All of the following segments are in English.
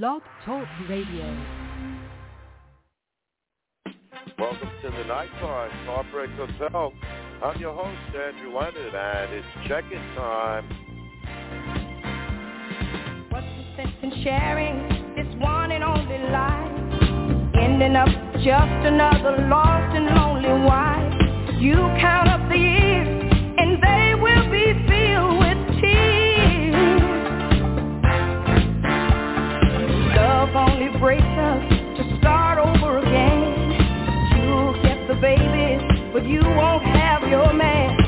Blog Talk Radio. Welcome to the nighttime, heartbreak hotel. I'm your host, Andrew Leonard, and it's check-in time. What's the sense in sharing this one and only life? Ending up just another lost and lonely wife. You count up the you won't have your man.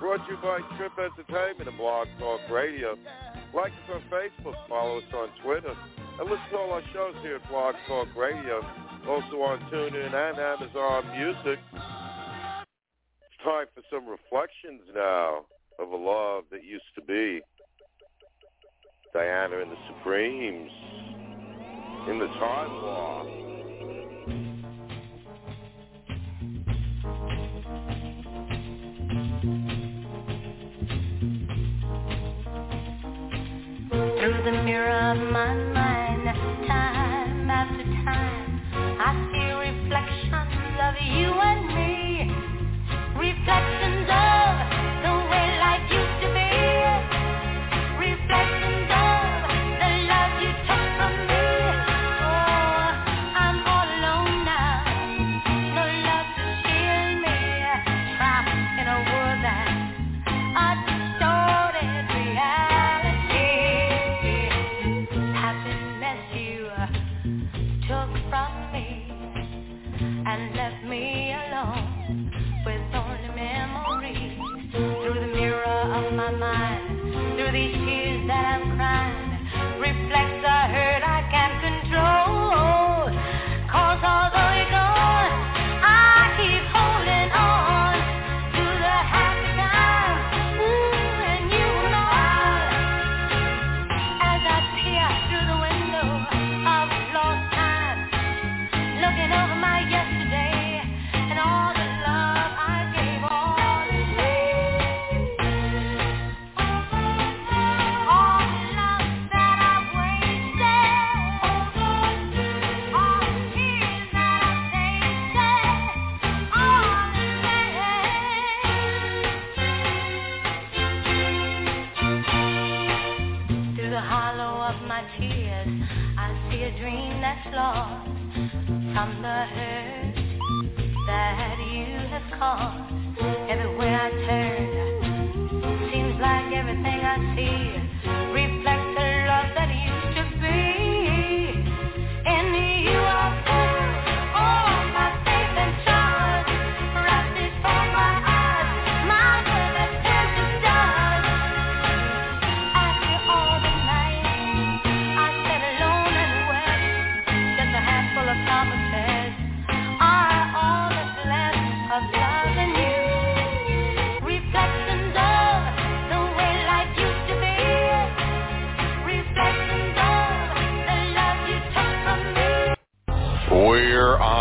Brought to you by Trip Entertainment and Blog Talk Radio. Like us on Facebook, follow us on Twitter, and listen to all our shows here at Blog Talk Radio. Also on TuneIn and Amazon Music. It's time for some reflections now of a love that used to be. Diana and the Supremes in the Time Law. tears, I see a dream that's lost from the hurt that you have caused. Everywhere I turn.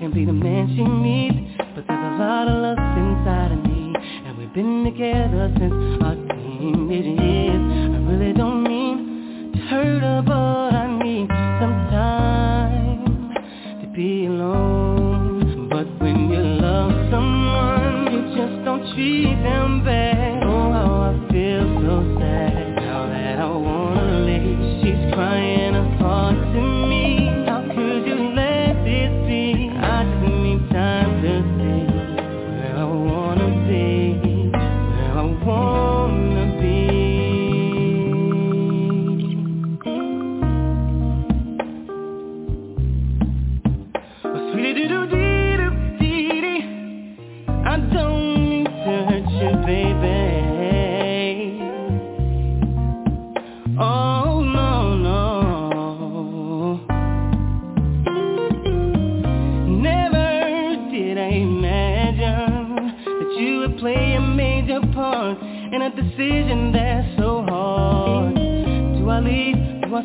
can be the man she needs. But there's a lot of lust inside of me And we've been together since our teenage years. I really don't mean to hurt her But I need some time to be alone. But when you love someone You just don't treat them bad. Oh, how I feel so sad. Now that I wanna leave She's crying apart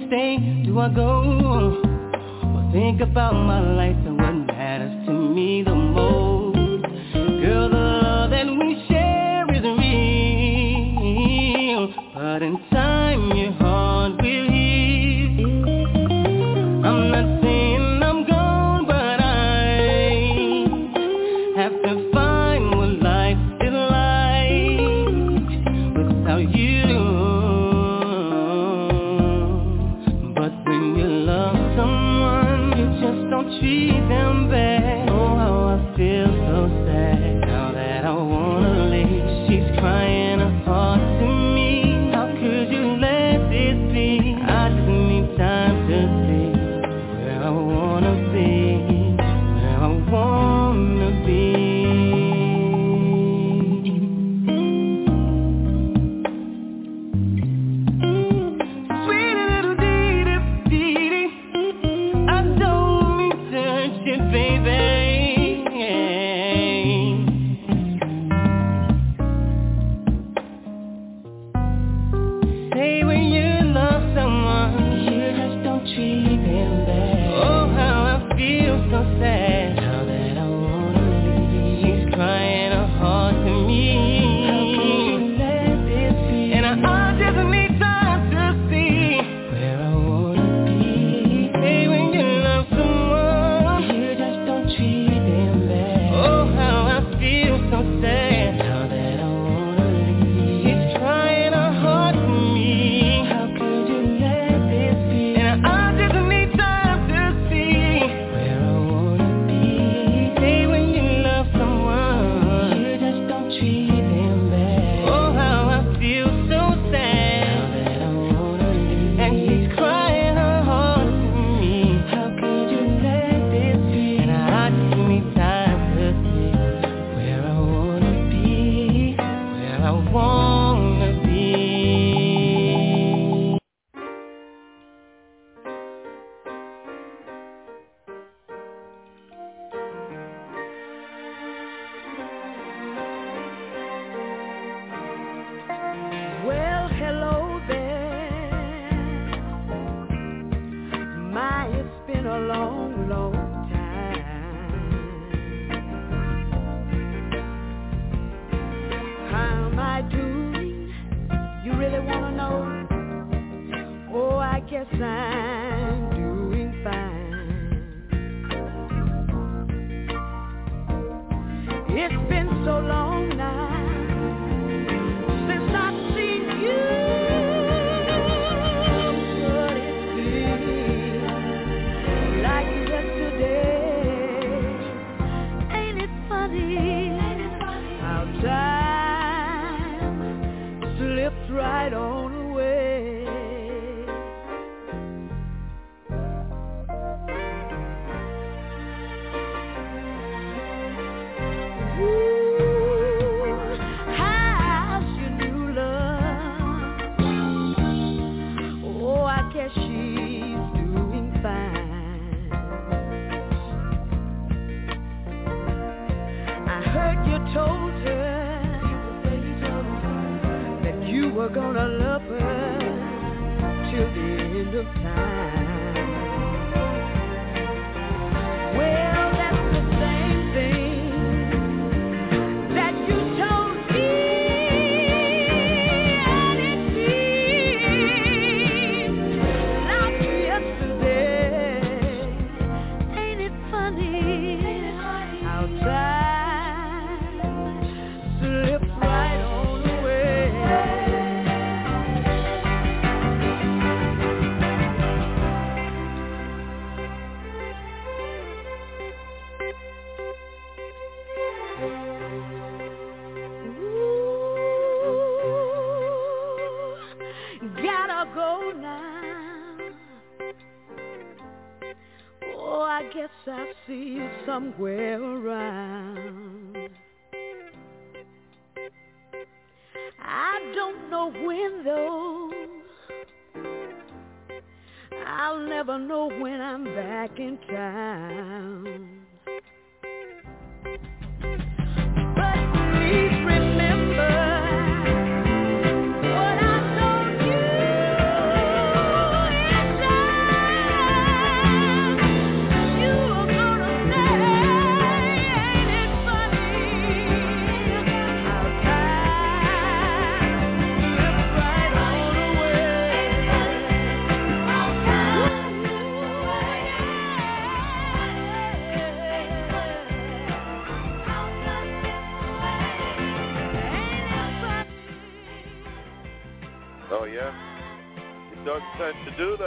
stay? Do I go? Or think about my life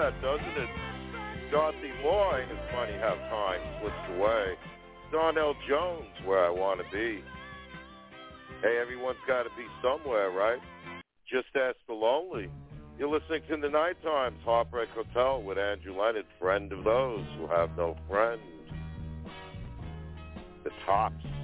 that, doesn't it? Dorothy Moore, and it's funny how time slips away. Donell Jones, where I want to be. Hey, everyone's got to be somewhere, right? Just ask the lonely. You're listening to The Night Times, Heartbreak Hotel with Andrew Leonard, friend of those who have no friends. The Tops.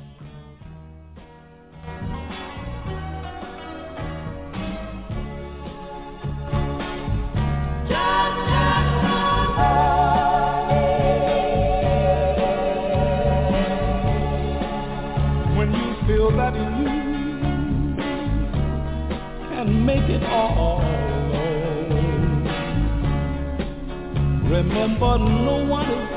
but no one is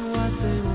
what they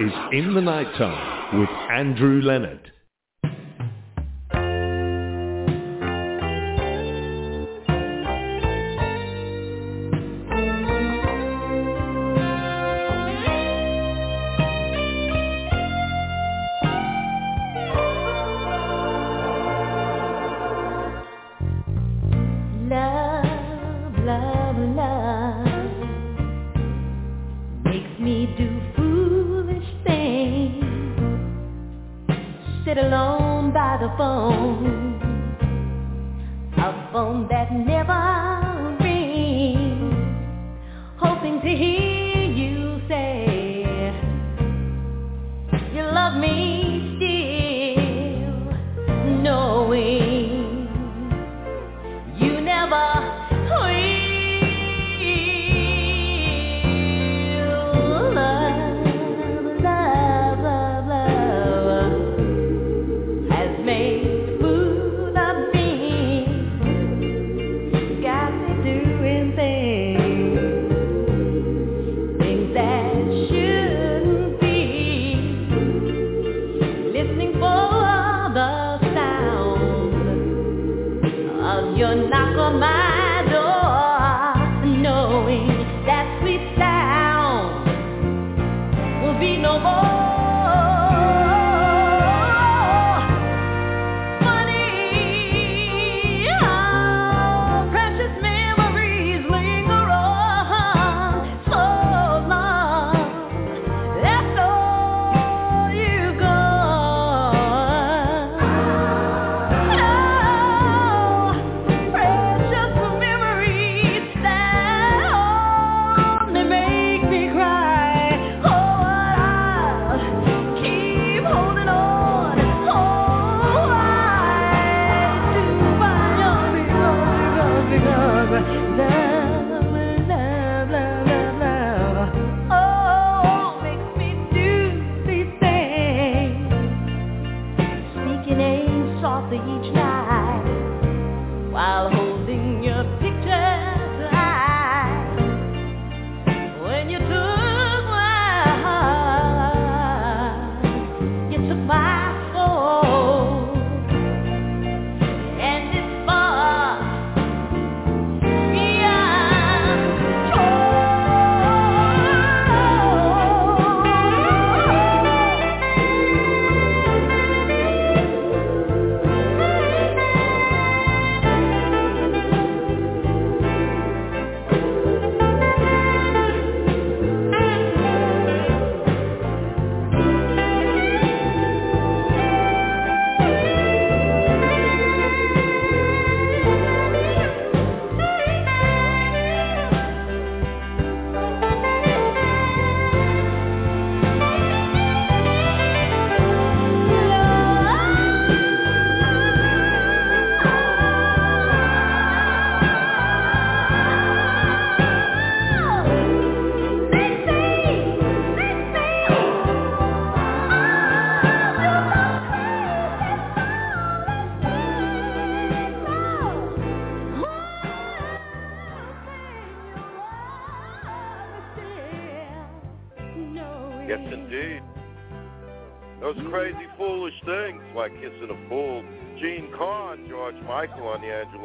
is In the Nighttime with Andrew Leonard.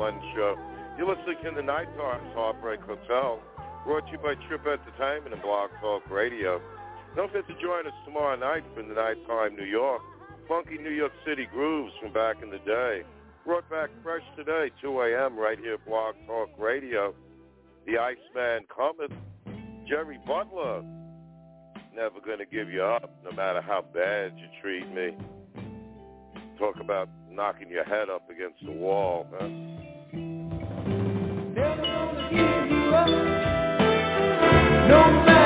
Fun Show. You're listening to the Night Talks Heartbreak Hotel, brought to you by Trip Entertainment and Blog Talk Radio. Don't forget to join us tomorrow night from the Nighttime New York. Funky New York City grooves from back in the day. Brought back fresh today, 2 a.m. right here at Blog Talk Radio. The Iceman Cometh. Jerry Butler. Never gonna give you up, no matter how bad you treat me. Talk about knocking your head up against the wall, huh? Never gonna give you up. No matter.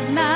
midnight.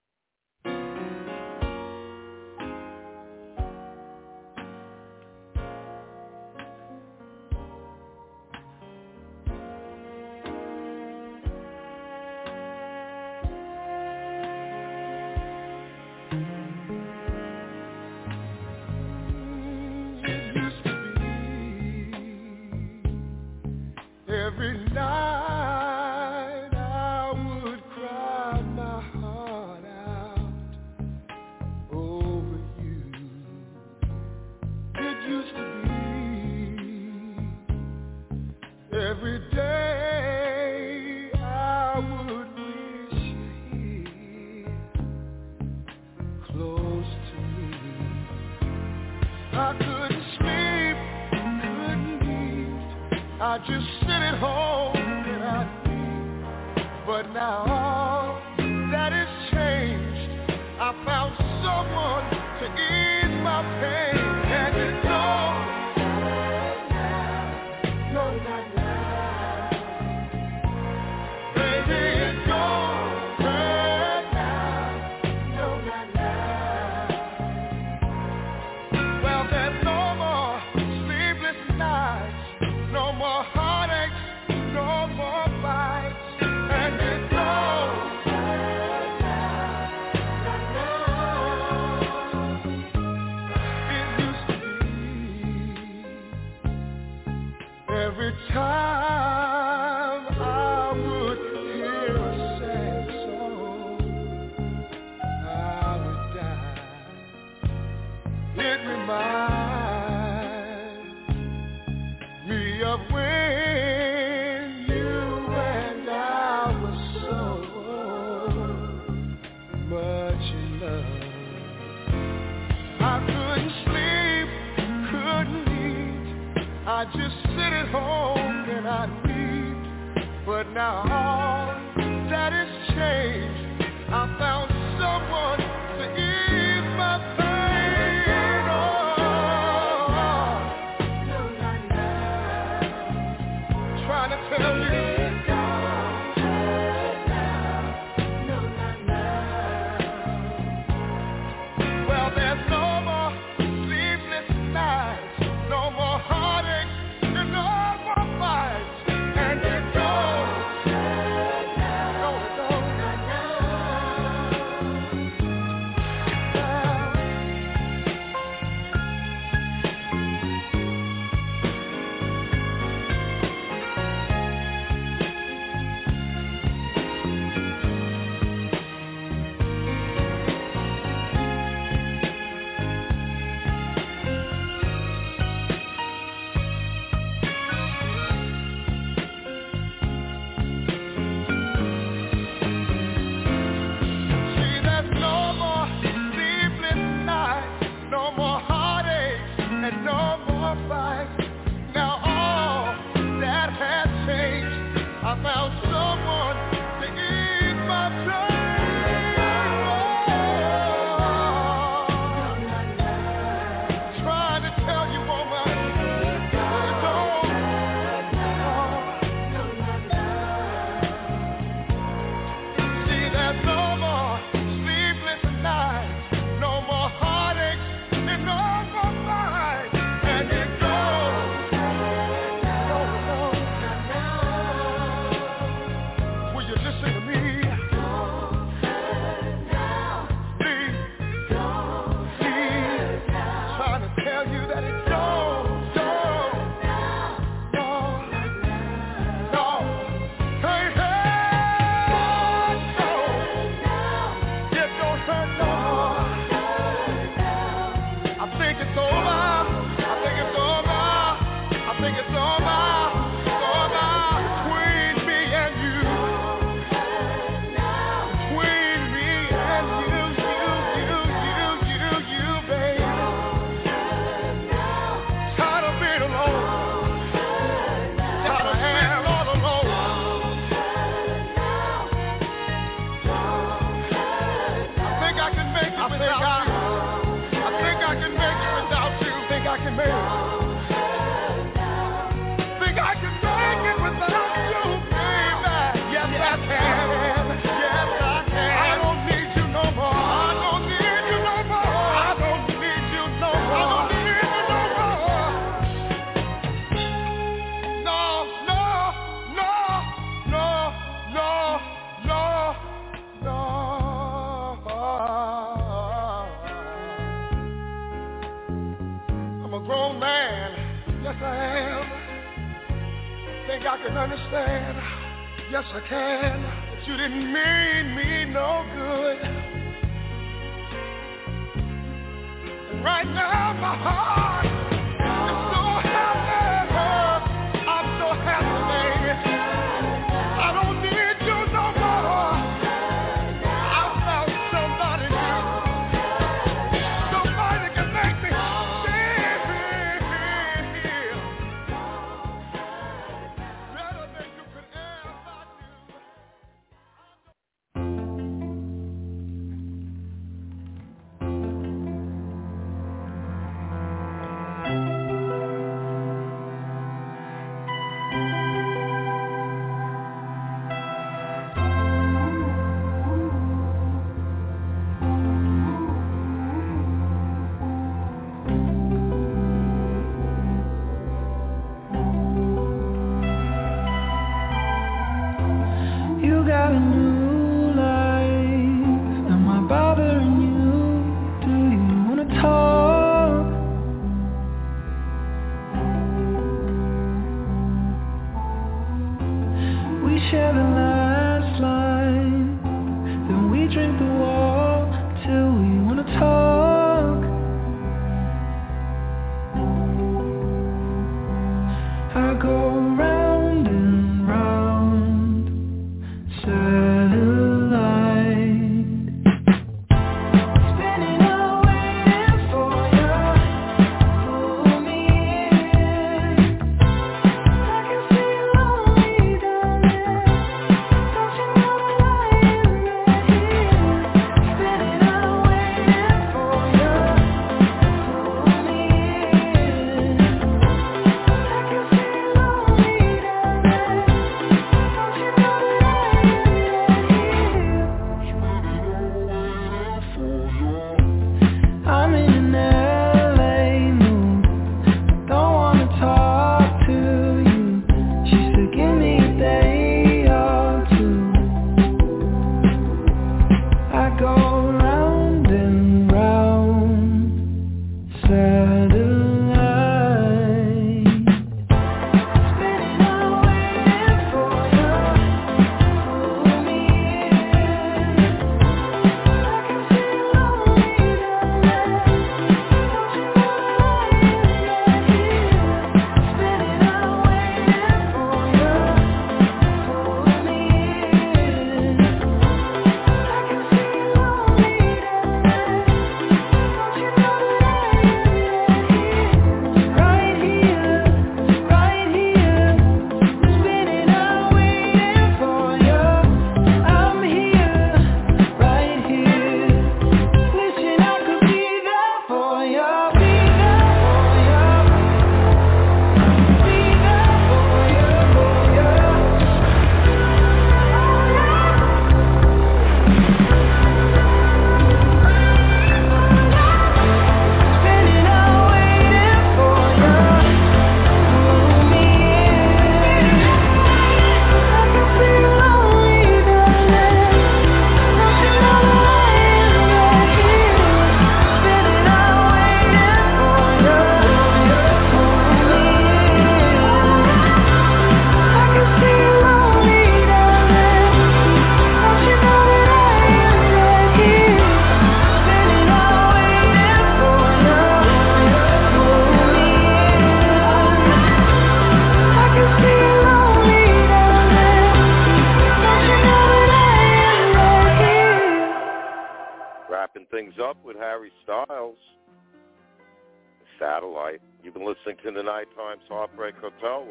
every night. I just sit at home and I weep. But now all that is changed. Oh,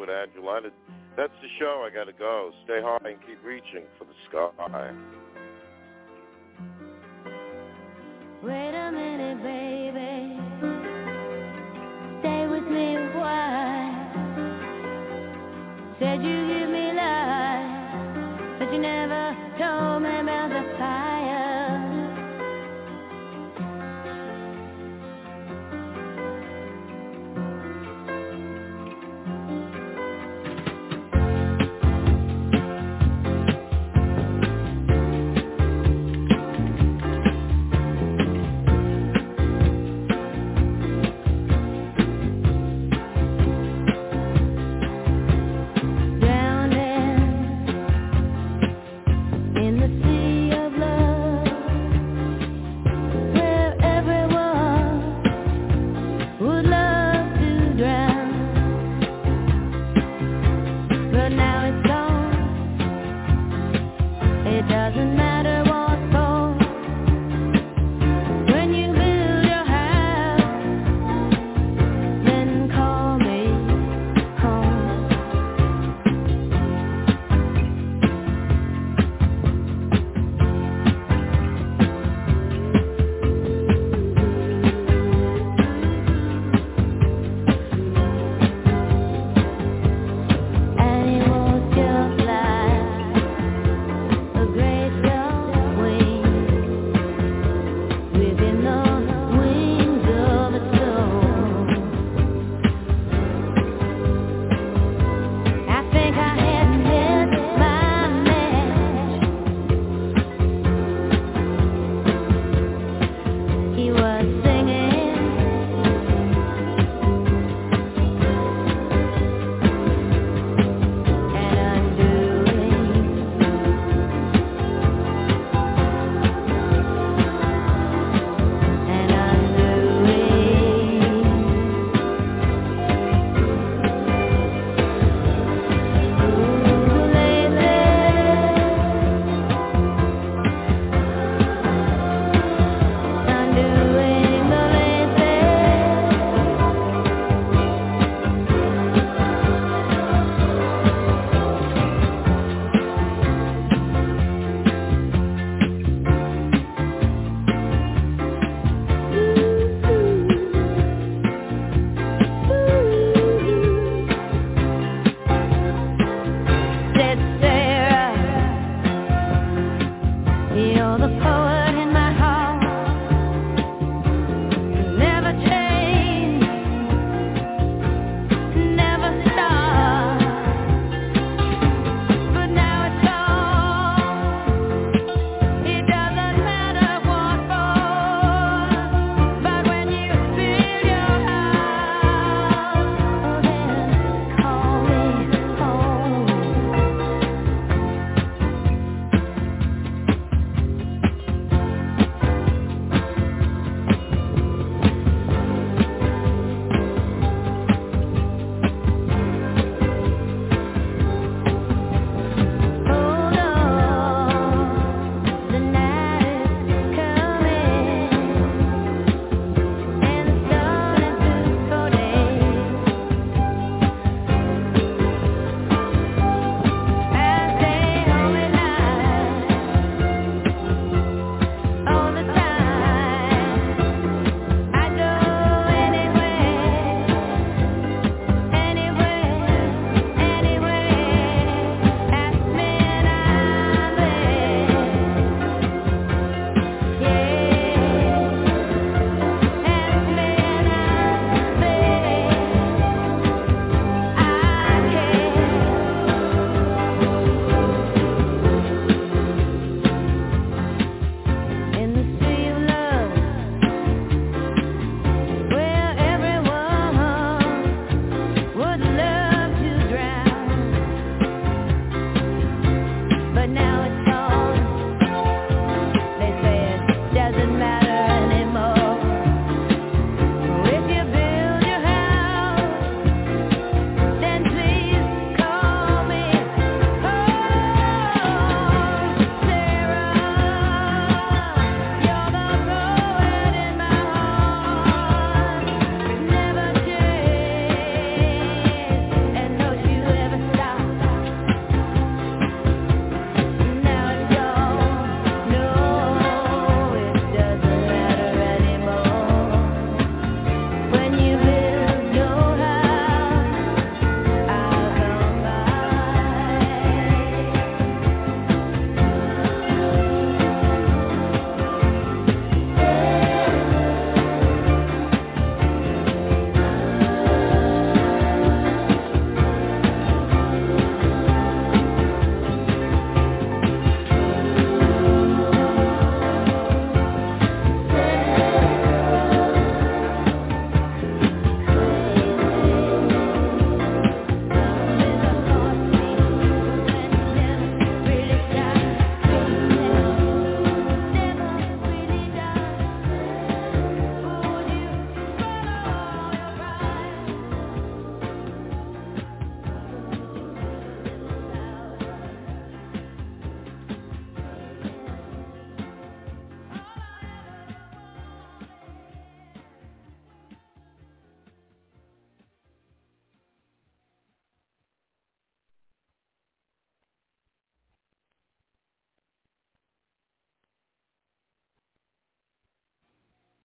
with Leonard. That's the show. I got to go. Stay high and keep reaching for the sky. Wait a minute, baby. Stay with me a while. Said you give me life, but you never told me about the fire.